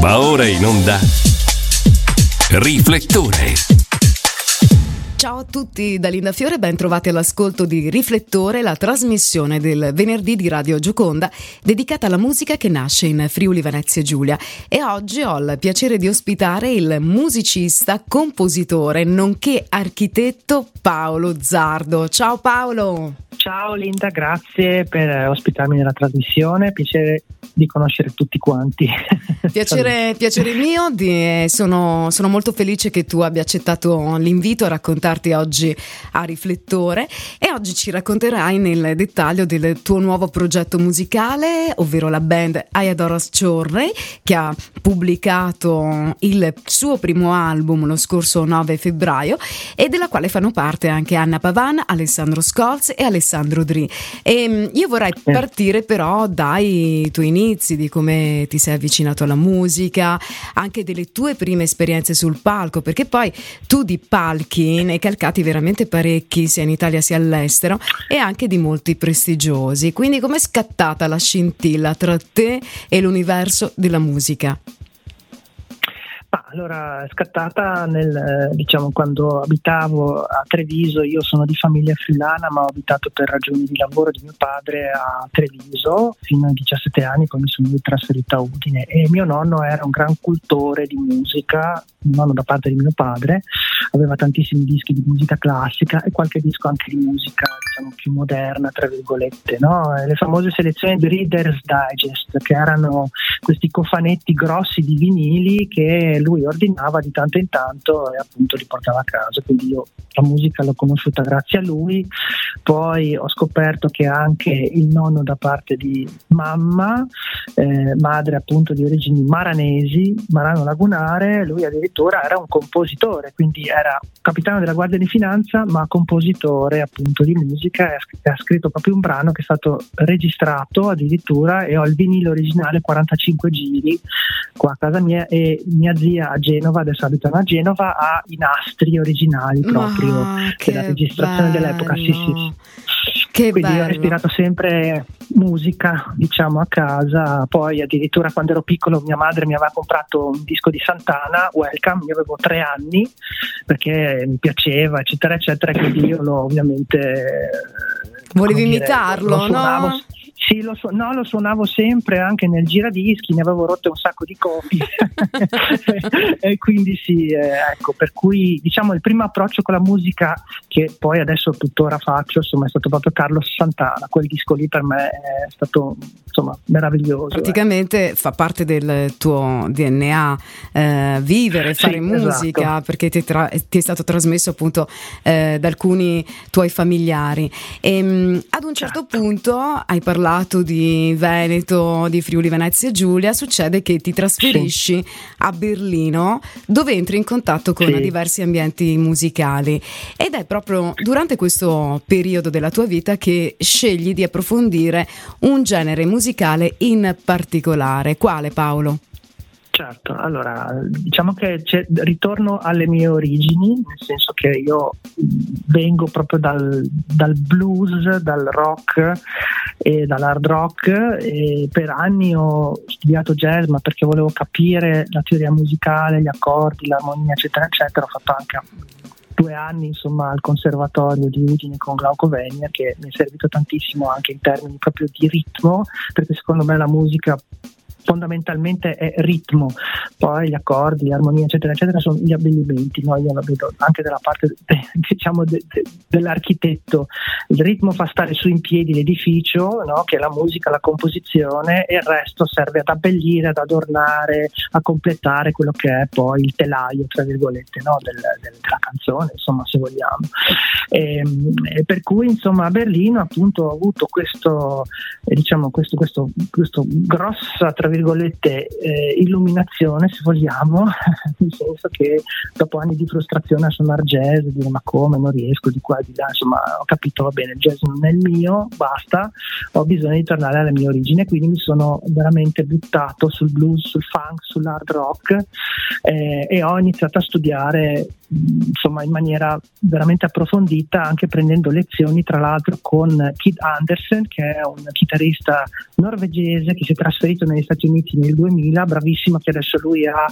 Va ora in onda. Riflettore. Ciao a tutti da Linda Fiore, ben trovati all'ascolto di Riflettore, la trasmissione del venerdì di Radio Gioconda dedicata alla musica che nasce in Friuli Venezia Giulia. E oggi ho il piacere di ospitare il musicista, compositore, nonché architetto Paolo Zardo. Ciao Paolo! Ciao Linda, grazie per ospitarmi nella trasmissione, piacere di conoscere tutti quanti. Piacere, piacere mio, di, sono, sono, molto felice che tu abbia accettato l'invito a raccontarti oggi a Riflettore e oggi ci racconterai nel dettaglio del tuo nuovo progetto musicale, ovvero la band Ayadoras Chorrey, che ha pubblicato il suo primo album lo scorso 9 febbraio e della quale fanno parte anche Anna Pavan, Alessandro Scholz e Alessandro Dri. E ehm, io vorrei partire però dai tuoi inizi, di come ti sei avvicinato alla musica, anche delle tue prime esperienze sul palco, perché poi tu di palchi ne hai calcati veramente parecchi, sia in Italia sia all'estero, e anche di molti prestigiosi. Quindi com'è scattata la scintilla tra te e l'universo della musica? Allora, è scattata nel, diciamo, quando abitavo a Treviso, io sono di famiglia friulana, ma ho abitato per ragioni di lavoro di mio padre a Treviso fino ai 17 anni, poi mi sono trasferito a Udine e mio nonno era un gran cultore di musica, mio nonno da parte di mio padre, aveva tantissimi dischi di musica classica e qualche disco anche di musica diciamo, più moderna, tra virgolette, no? le famose selezioni di Reader's Digest, che erano questi cofanetti grossi di vinili che lui ordinava di tanto in tanto e appunto li portava a casa. Quindi io la musica l'ho conosciuta grazie a lui, poi ho scoperto che anche il nonno da parte di mamma, eh, madre appunto di origini maranesi, marano lagunare, lui addirittura era un compositore, quindi era capitano della Guardia di Finanza ma compositore appunto di musica. E ha scritto proprio un brano che è stato registrato addirittura e ho il vinile originale 45 giri qua a casa mia e mia zia a Genova, adesso abitano a Genova, ha i nastri originali proprio Ma della registrazione bello. dell'epoca. Sì, sì. Che Quindi bello. ho respirato sempre musica, diciamo, a casa. Poi addirittura quando ero piccolo mia madre mi aveva comprato un disco di Santana, Welcome, io avevo tre anni, perché mi piaceva, eccetera, eccetera. Quindi io l'ho ovviamente... Volevi imitarlo, dire, no? Sì, lo, su- no, lo suonavo sempre anche nel giradischi, ne avevo rotto un sacco di copie e quindi sì, eh, ecco, per cui diciamo il primo approccio con la musica che poi adesso tuttora faccio, insomma, è stato proprio Carlos Santana, quel disco lì per me è stato insomma meraviglioso. Praticamente eh. fa parte del tuo DNA eh, vivere, fare sì, musica, esatto. perché ti è, tra- ti è, stato trasmesso appunto eh, da alcuni tuoi familiari. E, ehm, ad un certo, certo punto hai parlato parlato di Veneto, di Friuli Venezia Giulia, succede che ti trasferisci sì. a Berlino dove entri in contatto con sì. diversi ambienti musicali ed è proprio durante questo periodo della tua vita che scegli di approfondire un genere musicale in particolare. Quale Paolo? Certo, allora diciamo che ritorno alle mie origini, nel senso che io vengo proprio dal, dal blues, dal rock e dall'hard rock e per anni ho studiato jazz ma perché volevo capire la teoria musicale, gli accordi, l'armonia eccetera eccetera, ho fatto anche due anni insomma, al conservatorio di Udine con Glauco Venia che mi è servito tantissimo anche in termini proprio di ritmo perché secondo me la musica fondamentalmente è ritmo, poi gli accordi, l'armonia, eccetera, eccetera, sono gli abbellimenti, no? io lo vedo anche dalla parte de, diciamo, de, de, dell'architetto, il ritmo fa stare su in piedi l'edificio, no? che è la musica, la composizione, e il resto serve ad abbellire, ad adornare, a completare quello che è poi il telaio, tra virgolette, no? del, del, della canzone, insomma, se vogliamo. E, ehm, e per cui, insomma, a Berlino appunto ho avuto questo, diciamo, questo, questo, questo grossa, tra virgolette, eh, illuminazione, se vogliamo, nel senso che dopo anni di frustrazione a suonare jazz, dire ma come, non riesco di qua di là, insomma ho capito, va bene, il jazz non è il mio, basta, ho bisogno di tornare alla mia origine, quindi mi sono veramente buttato sul blues, sul funk, sull'hard rock eh, e ho iniziato a studiare insomma in maniera veramente approfondita anche prendendo lezioni tra l'altro con Kid Andersen che è un chitarrista norvegese che si è trasferito negli Stati Stati Uniti nel 2000, bravissimo che adesso lui ha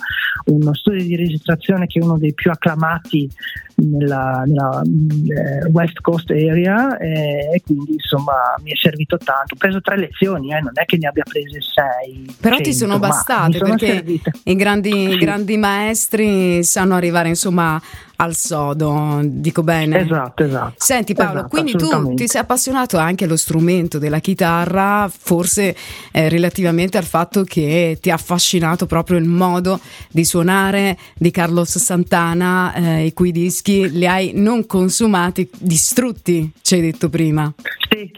uno studio di registrazione che è uno dei più acclamati nella, nella eh, West Coast area eh, e quindi insomma mi è servito tanto. Ho preso tre lezioni, eh, non è che ne abbia prese sei. Però ti sono bastate sono perché i grandi, sì. grandi maestri sanno arrivare insomma al sodo, dico bene. Esatto, esatto. Senti Paolo, esatto, quindi tu ti sei appassionato anche allo strumento della chitarra, forse eh, relativamente al fatto che ti ha affascinato proprio il modo di suonare di Carlos Santana, eh, i cui dischi li hai non consumati, distrutti, ci hai detto prima. Sì,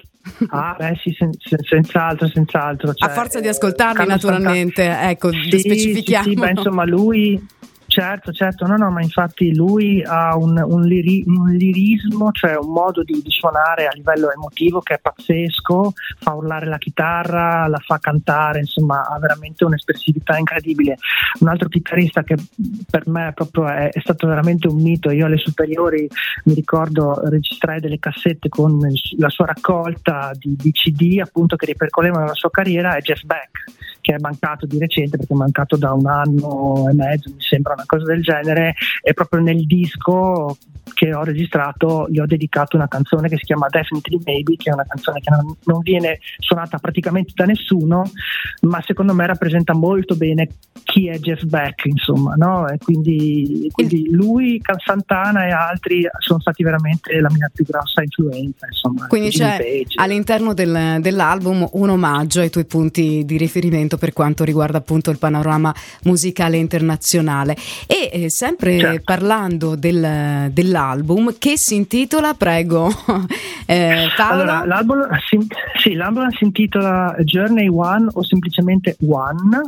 Ah, beh, sì, sen- sen- senz'altro, senz'altro. Cioè, a forza di ascoltarli, naturalmente, Santana... ecco, sì, specifichiamo. Sì, sì, beh, insomma, lui Certo, certo, no, no, ma infatti lui ha un, un, liri, un lirismo, cioè un modo di, di, suonare a livello emotivo che è pazzesco, fa urlare la chitarra, la fa cantare, insomma ha veramente un'espressività incredibile. Un altro chitarrista che per me proprio è, è stato veramente un mito, io alle superiori mi ricordo registrai delle cassette con la sua raccolta di, di CD appunto che ripercorrevano la sua carriera, è Jeff Beck che è mancato di recente perché è mancato da un anno e mezzo, mi sembra una cosa del genere, e proprio nel disco che ho registrato gli ho dedicato una canzone che si chiama Definitely Maybe, che è una canzone che non, non viene suonata praticamente da nessuno, ma secondo me rappresenta molto bene chi è Jeff Beck, insomma, no? E quindi, quindi lui, Santana e altri sono stati veramente la mia più grossa influenza, insomma. Quindi c'è page. all'interno del, dell'album un omaggio ai tuoi punti di riferimento per quanto riguarda appunto il panorama musicale internazionale. E eh, sempre certo. parlando del, dell'album che si intitola, prego, eh? Allora, l'album, sì, l'album si intitola Journey One o semplicemente One.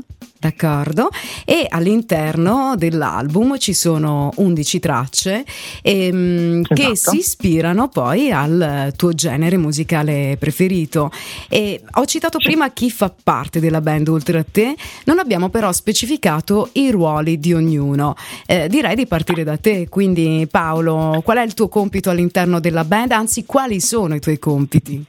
D'accordo, e all'interno dell'album ci sono 11 tracce ehm, esatto. che si ispirano poi al tuo genere musicale preferito. E ho citato sì. prima chi fa parte della band oltre a te, non abbiamo però specificato i ruoli di ognuno. Eh, direi di partire da te, quindi Paolo, qual è il tuo compito all'interno della band? Anzi, quali sono i tuoi compiti?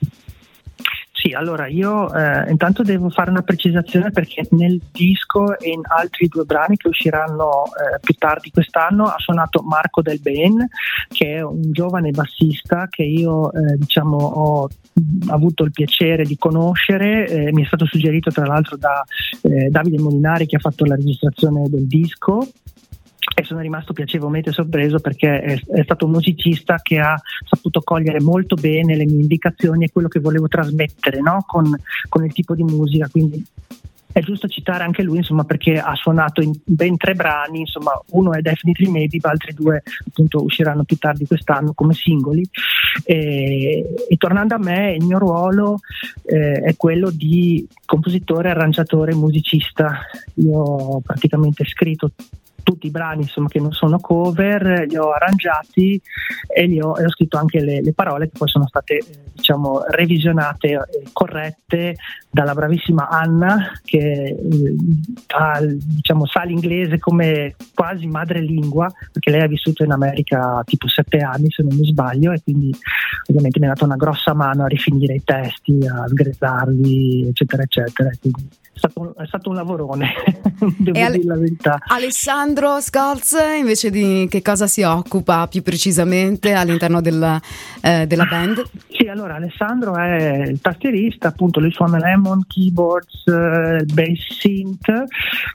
Sì, allora io eh, intanto devo fare una precisazione perché nel disco e in altri due brani che usciranno eh, più tardi quest'anno ha suonato Marco Del Ben, che è un giovane bassista che io eh, diciamo ho avuto il piacere di conoscere, eh, mi è stato suggerito tra l'altro da eh, Davide Molinari che ha fatto la registrazione del disco e sono rimasto piacevolmente sorpreso perché è, è, stato un musicista che ha saputo cogliere molto bene le mie indicazioni e quello che volevo trasmettere no? con, con il tipo di musica. Quindi è giusto citare anche lui, insomma, perché ha suonato in ben tre brani, insomma, uno è Definitely Maybe, ma altri due appunto usciranno più tardi quest'anno come singoli. E, e tornando a me, il mio ruolo eh, è quello di compositore, arrangiatore, musicista. Io ho praticamente scritto tutti i brani insomma, che non sono cover, li ho arrangiati e, li ho, e ho scritto anche le, le, parole che poi sono state eh, diciamo, revisionate e corrette dalla bravissima Anna che eh, ha, diciamo, sa l'inglese come quasi madrelingua perché lei ha vissuto in America tipo sette anni se non mi sbaglio e quindi ovviamente mi ha dato una grossa mano a rifinire i testi, a sgrezzarli eccetera eccetera. Quindi, è stato un, è stato un lavorone, devo Ale- dire la verità. Alessandro Scholz invece di che cosa si occupa più precisamente all'interno della, eh, della band? Sì, allora Alessandro è il tastierista, appunto lui suona Lemon, keyboards, eh, bass synth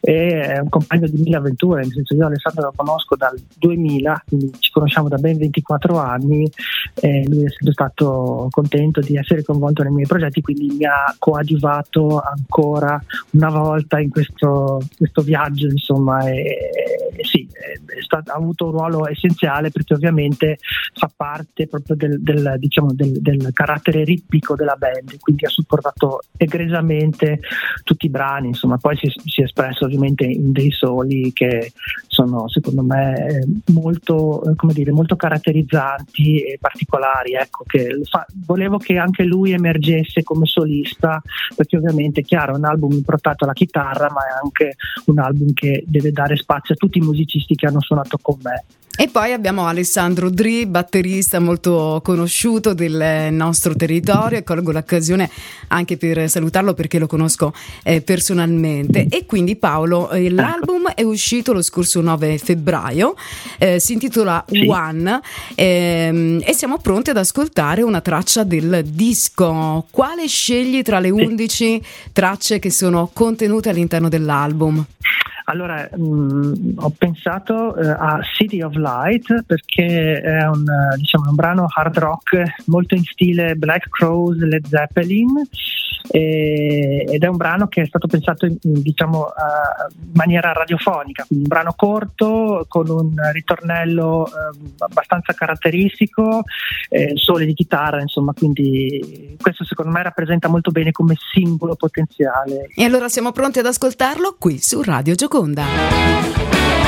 e è un compagno di mille avventure, nel senso io Alessandro lo conosco dal 2000, quindi ci conosciamo da ben 24 anni e lui è sempre stato contento di essere coinvolto nei miei progetti, quindi mi ha coadiuvato ancora una volta in questo, questo viaggio, insomma, e, sì, stato, ha avuto un ruolo essenziale perché ovviamente fa parte proprio del, del, diciamo, del, del carattere ritmico della band, quindi ha supportato egresamente tutti i brani, insomma, poi si, si, è espresso ovviamente in dei soli che sono secondo me molto, dire, molto caratterizzanti e particolari, ecco, che fa, volevo che anche lui emergesse come solista, perché ovviamente è chiaro, un album improntato alla chitarra, ma è anche un album che deve dare spazio a tutti i musicisti che hanno suonato con me. E poi abbiamo Alessandro Dri, batterista molto conosciuto del nostro territorio e colgo l'occasione anche per salutarlo perché lo conosco eh, personalmente. E quindi Paolo, eh, ecco. l'album è uscito lo scorso 9 febbraio, eh, si intitola sì. One ehm, e siamo pronti ad ascoltare una traccia del disco. Quale scegli tra le 11 tracce che sono contenute all'interno dell'album? Allora, mh, mm, ho pensato uh, a City of Light perché è un, diciamo, un, brano hard rock molto in stile Black Crows, Led Zeppelin e, ed è un brano che è stato pensato in, diciamo, uh, in maniera radiofonica, un brano corto con un ritornello uh, abbastanza caratteristico, eh, sole di chitarra, insomma, quindi questo secondo me rappresenta molto bene come simbolo potenziale. E allora siamo pronti ad ascoltarlo qui su Radio Giocondo.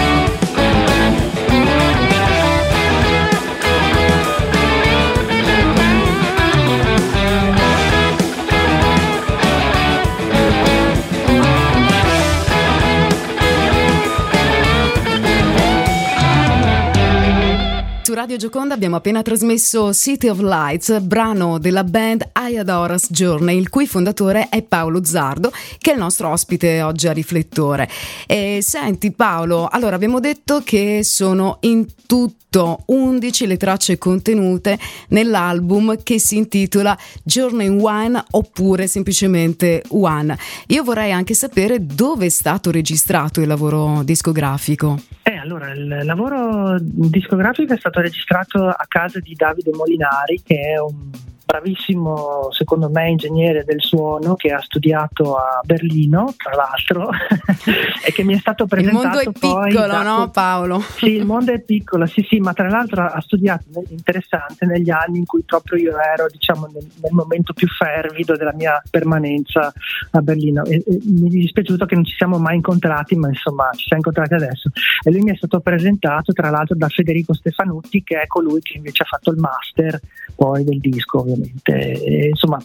Radio Gioconda abbiamo appena trasmesso City of Lights, brano della band Ayadoras Journey, il cui fondatore è Paolo Zardo, che è il nostro ospite oggi a Riflettore. E senti Paolo, allora abbiamo detto che sono in tutto 11 le tracce contenute nell'album che si intitola Journey One oppure semplicemente One. Io vorrei anche sapere dove è stato registrato il lavoro discografico. Eh, allora, il lavoro discografico è stato registrato a casa di Davide Molinari, che è un bravissimo, secondo me, ingegnere del suono che ha studiato a Berlino, tra l'altro, e che mi è stato presentato. Il mondo è piccolo, da... no Paolo? Sì, il mondo è piccolo, sì, sì, ma tra l'altro ha studiato, interessante, negli anni in cui proprio io ero, diciamo, nel, nel momento più fervido della mia permanenza a Berlino. E, e mi è dispiaciuto che non ci siamo mai incontrati, ma insomma ci siamo incontrati adesso. E lui mi è stato presentato, tra l'altro, da Federico Stefanutti, che è colui che invece ha fatto il master poi del disco, ovviamente ovviamente. E, insomma,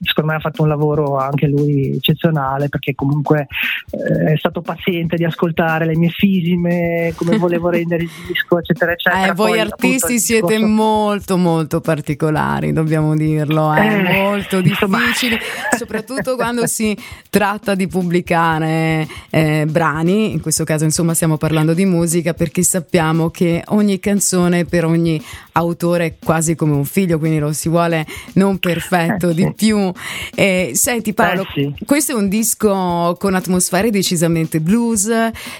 secondo me ha fatto un lavoro anche lui eccezionale perché comunque eh, è stato paziente di ascoltare le mie fisime, come volevo rendere il disco, eccetera, eccetera. Eh, voi Poi, artisti appunto, siete discorso... molto, molto particolari, dobbiamo dirlo, eh, eh, molto difficili, soprattutto quando si tratta di pubblicare eh, brani, in questo caso insomma stiamo parlando di musica, perché sappiamo che ogni canzone per ogni autore è quasi come un figlio, quindi lo si vuole non perfetto, eh, di più. Eh, senti Paolo, sì. questo è un disco con atmosfere decisamente blues,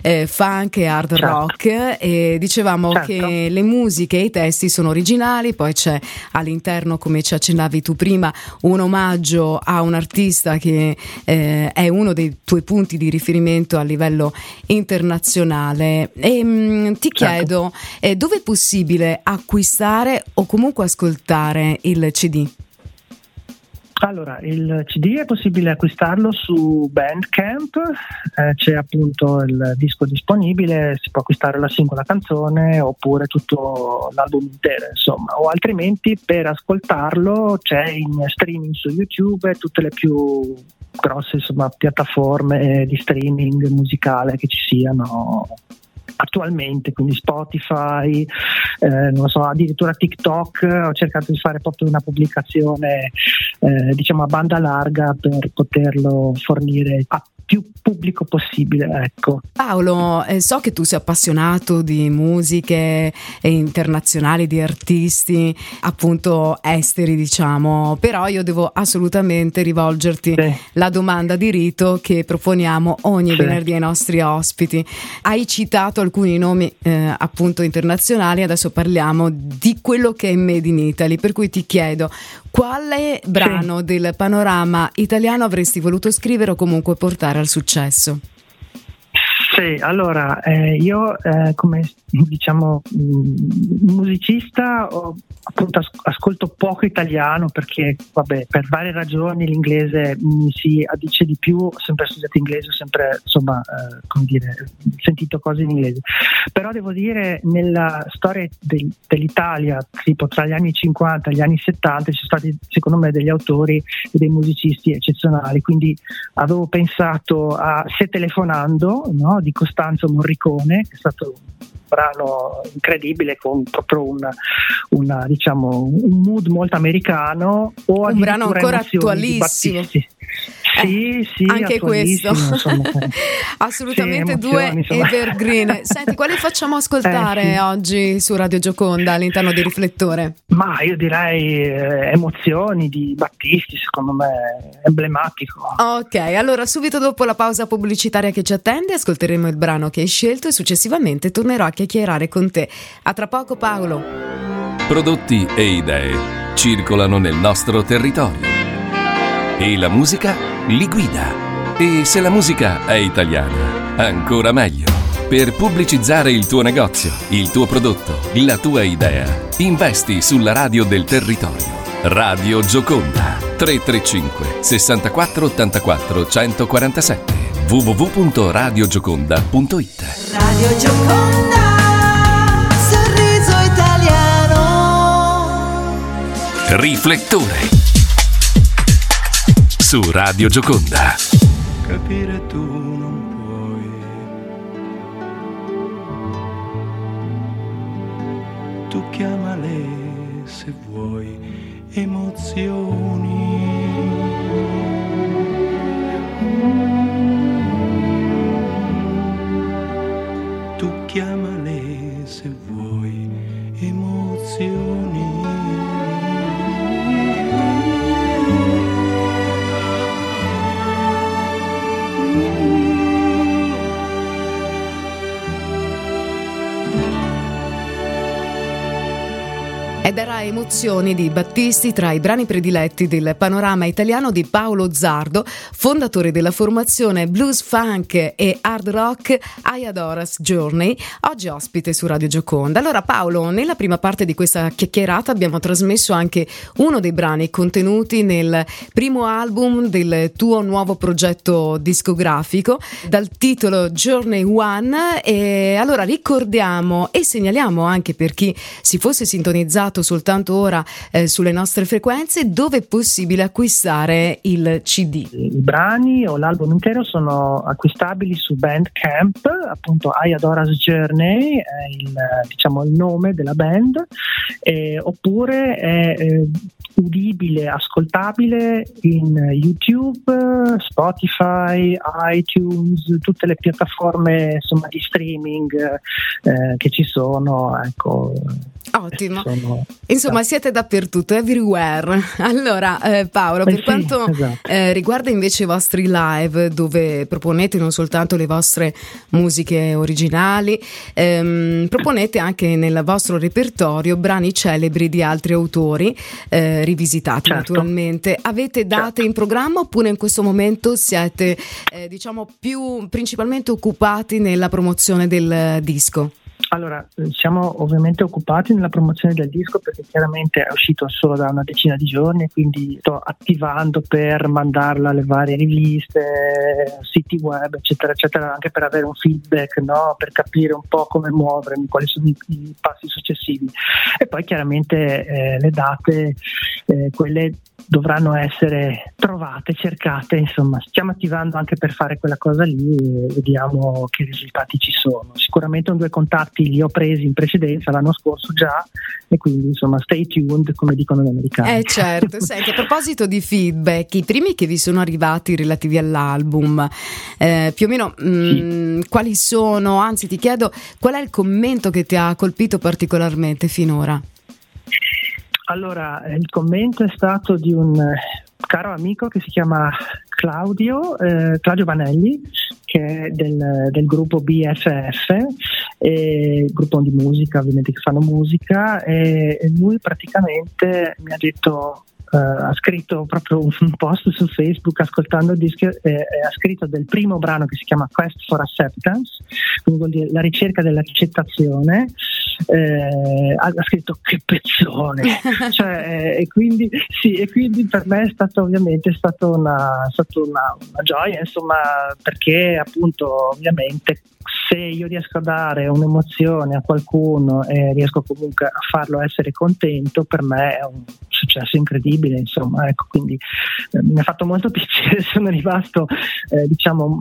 eh, funk e hard certo. rock e dicevamo certo. che le musiche e i testi sono originali, poi c'è all'interno, come ci accennavi tu prima, un omaggio a un artista che eh, è uno dei tuoi punti di riferimento a livello internazionale. E, mh, mm, ti certo. chiedo, eh, dove è possibile acquistare o comunque ascoltare il CD? Allora, il CD è possibile acquistarlo su Bandcamp, eh, c'è appunto il disco disponibile, si può acquistare la singola canzone oppure tutto l'album intero, insomma, o altrimenti per ascoltarlo c'è in streaming su YouTube e tutte le più grosse insomma, piattaforme di streaming musicale che ci siano attualmente, quindi Spotify, eh, so, addirittura TikTok, ho cercato di fare proprio una pubblicazione eh, diciamo a banda larga per poterlo fornire a più pubblico possibile. Ecco. Paolo, eh, so che tu sei appassionato di musiche internazionali, di artisti appunto esteri, diciamo, però io devo assolutamente rivolgerti sì. la domanda di rito che proponiamo ogni sì. venerdì ai nostri ospiti. Hai citato alcuni nomi eh, appunto internazionali, adesso parliamo di quello che è Made in Italy, per cui ti chiedo quale brano sì. del panorama italiano avresti voluto scrivere o comunque portare al successo? Sì, allora eh, io eh, come diciamo mh, musicista ho, appunto as- ascolto poco italiano perché vabbè per varie ragioni l'inglese mi si addice di più, ho sempre studiato inglese, ho sempre insomma eh, come dire, sentito cose in inglese, però devo dire nella storia del, dell'Italia tipo tra gli anni 50 e gli anni 70 ci sono stati secondo me degli autori e dei musicisti eccezionali, quindi avevo pensato a Se telefonando no? Di Costanzo Morricone, che è stato brano incredibile con proprio una, una, diciamo, un mood molto americano. O un brano ancora attualissimo. Sì, sì, anche questo. Assolutamente sì, due evergreen. Senti, quali facciamo ascoltare eh, sì. oggi su Radio Gioconda all'interno di Riflettore? Ma io direi eh, emozioni di Battisti, secondo me emblematico. Ok, allora subito dopo la pausa pubblicitaria che ci attende ascolteremo il brano che hai scelto e successivamente tornerò a chiacchierare con te. A tra poco Paolo. Prodotti e idee circolano nel nostro territorio. E la musica li guida. E se la musica è italiana, ancora meglio. Per pubblicizzare il tuo negozio, il tuo prodotto, la tua idea, investi sulla radio del territorio. Radio Gioconda 335 64 84 147 www.radiogioconda.it Radio Gioconda Sorriso italiano Riflettore su Radio Gioconda. Capire tu non puoi. Tu chiamale se vuoi emozioni ed era Emozioni di Battisti tra i brani prediletti del panorama italiano di Paolo Zardo, fondatore della formazione blues funk e hard rock Ayadoras Journey, oggi ospite su Radio Gioconda. Allora Paolo, nella prima parte di questa chiacchierata abbiamo trasmesso anche uno dei brani contenuti nel primo album del tuo nuovo progetto discografico dal titolo Journey One e allora ricordiamo e segnaliamo anche per chi si fosse sintonizzato soltanto ora eh, sulle nostre frequenze, dove è possibile acquistare il CD? I brani o l'album intero sono acquistabili su Bandcamp, appunto I Adora's Journey è il, diciamo, il nome della band, eh, oppure è eh, udibile, ascoltabile in YouTube, Spotify, iTunes, tutte le piattaforme insomma, di streaming eh, che ci sono. Ecco, Ottimo. Sono... Insomma, siete dappertutto, everywhere. Allora, eh, Paolo, per eh sì, quanto esatto. eh, riguarda invece i vostri live, dove proponete non soltanto le vostre musiche originali, ehm, proponete anche nel vostro repertorio brani celebri di altri autori, eh, rivisitati certo. naturalmente. Avete date certo. in programma oppure in questo momento siete, eh, diciamo, più principalmente occupati nella promozione del disco? Allora, siamo ovviamente occupati nella promozione del disco perché chiaramente è uscito solo da una decina di giorni, quindi sto attivando per mandarla alle varie riviste, siti web, eccetera, eccetera, anche per avere un feedback, no? per capire un po' come muovermi, quali sono i, i passi successivi. E poi chiaramente eh, le date, eh, quelle dovranno essere trovate, cercate, insomma, stiamo attivando anche per fare quella cosa lì e vediamo che risultati ci sono. Sicuramente un due contatti li ho presi in precedenza l'anno scorso già e quindi insomma stay tuned come dicono gli americani. Eh certo, senti, a proposito di feedback, i primi che vi sono arrivati relativi all'album, eh, più o meno mh, mm, sì. quali sono, anzi ti chiedo qual è il commento che ti ha colpito particolarmente finora? Allora, il commento è stato di un caro amico che si chiama Claudio, eh, Claudio Vanelli, che è del, del gruppo BFF, eh, gruppo di musica, ovviamente che fanno musica, e, e lui praticamente mi ha detto Uh, ha scritto proprio un post su Facebook ascoltando il disco e eh, ha scritto del primo brano che si chiama Quest for Acceptance, quindi vuol dire la ricerca dell'accettazione eh, ha, scritto che pezzone cioè, eh, e, quindi, sì, e, quindi, per me è stato ovviamente è stato una, una, una gioia insomma perché appunto ovviamente se io riesco a dare un'emozione a qualcuno e riesco comunque a farlo essere contento, per me è un successo incredibile, insomma, ecco, quindi eh, mi ha fatto molto piacere, sono rimasto eh, diciamo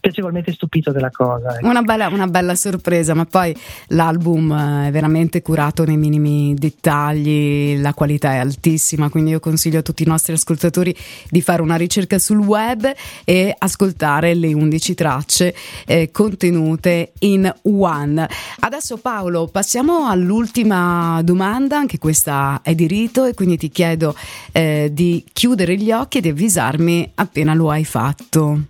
piacevolmente stupito della cosa. Ecco. Una, bella, una bella sorpresa, ma poi l'album è veramente curato nei minimi dettagli, la qualità è altissima, quindi io consiglio a tutti i nostri ascoltatori di fare una ricerca sul web e ascoltare le 11 tracce eh, contenute in One. Adesso Paolo, passiamo all'ultima domanda, anche questa è di rito e quindi ti chiedo eh, di chiudere gli occhi e di avvisarmi appena lo hai fatto.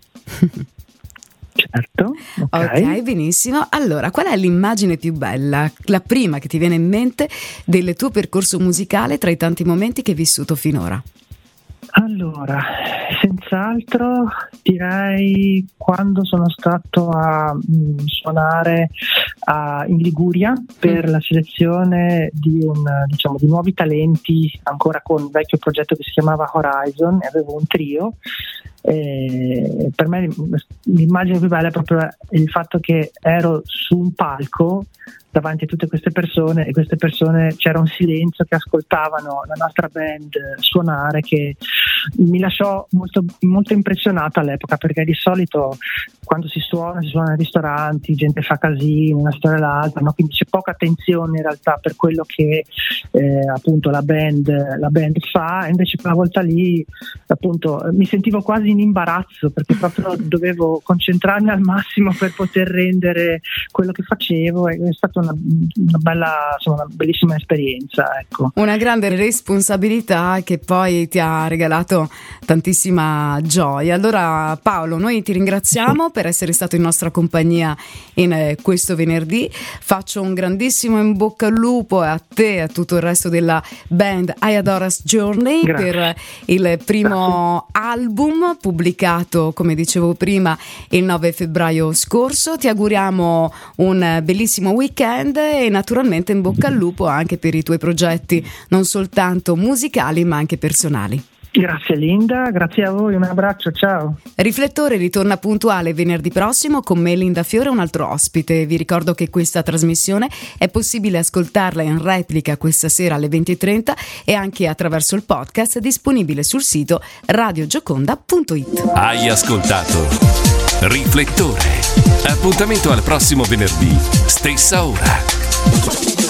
Certo. Okay. ok, benissimo. Allora, qual è l'immagine più bella, la prima che ti viene in mente del tuo percorso musicale tra i tanti momenti che hai vissuto finora? Allora, senz'altro direi quando sono stato a mh, mm, suonare a, in Liguria per mm. la selezione di, un, diciamo, di nuovi talenti, ancora con un vecchio progetto che si chiamava Horizon, e avevo un trio. E per me l'immagine più bella è proprio il fatto che ero su un palco davanti a tutte queste persone e queste persone c'era un silenzio che ascoltavano la nostra band suonare che mi lasciò molto, molto impressionata all'epoca perché di solito quando si suona si suona nei ristoranti, gente fa casino, una storia l'altra, no? quindi c'è poca attenzione in realtà per quello che eh, appunto la band, la band fa, invece quella volta lì appunto mi sentivo quasi in imbarazzo perché proprio dovevo concentrarmi al massimo per poter rendere quello che facevo è stata una, una, bella, insomma, una bellissima esperienza. Ecco. Una grande responsabilità che poi ti ha regalato tantissima gioia. Allora Paolo, noi ti ringraziamo per essere stato in nostra compagnia in eh, questo venerdì. Faccio un grandissimo in bocca al lupo a te e a tutto il resto della band I Adoras Journey Grazie. per il primo Grazie. album pubblicato, come dicevo prima, il 9 febbraio scorso. Ti auguriamo un bellissimo weekend e naturalmente in bocca al lupo anche per i tuoi progetti, non soltanto musicali ma anche personali. Grazie Linda, grazie a voi, un abbraccio, ciao. Riflettore ritorna puntuale venerdì prossimo con me Linda Fiore un altro ospite. Vi ricordo che questa trasmissione è possibile ascoltarla in replica questa sera alle 20.30 e anche attraverso il podcast disponibile sul sito radiogioconda.it. Hai ascoltato Riflettore. Appuntamento al prossimo venerdì, stessa ora.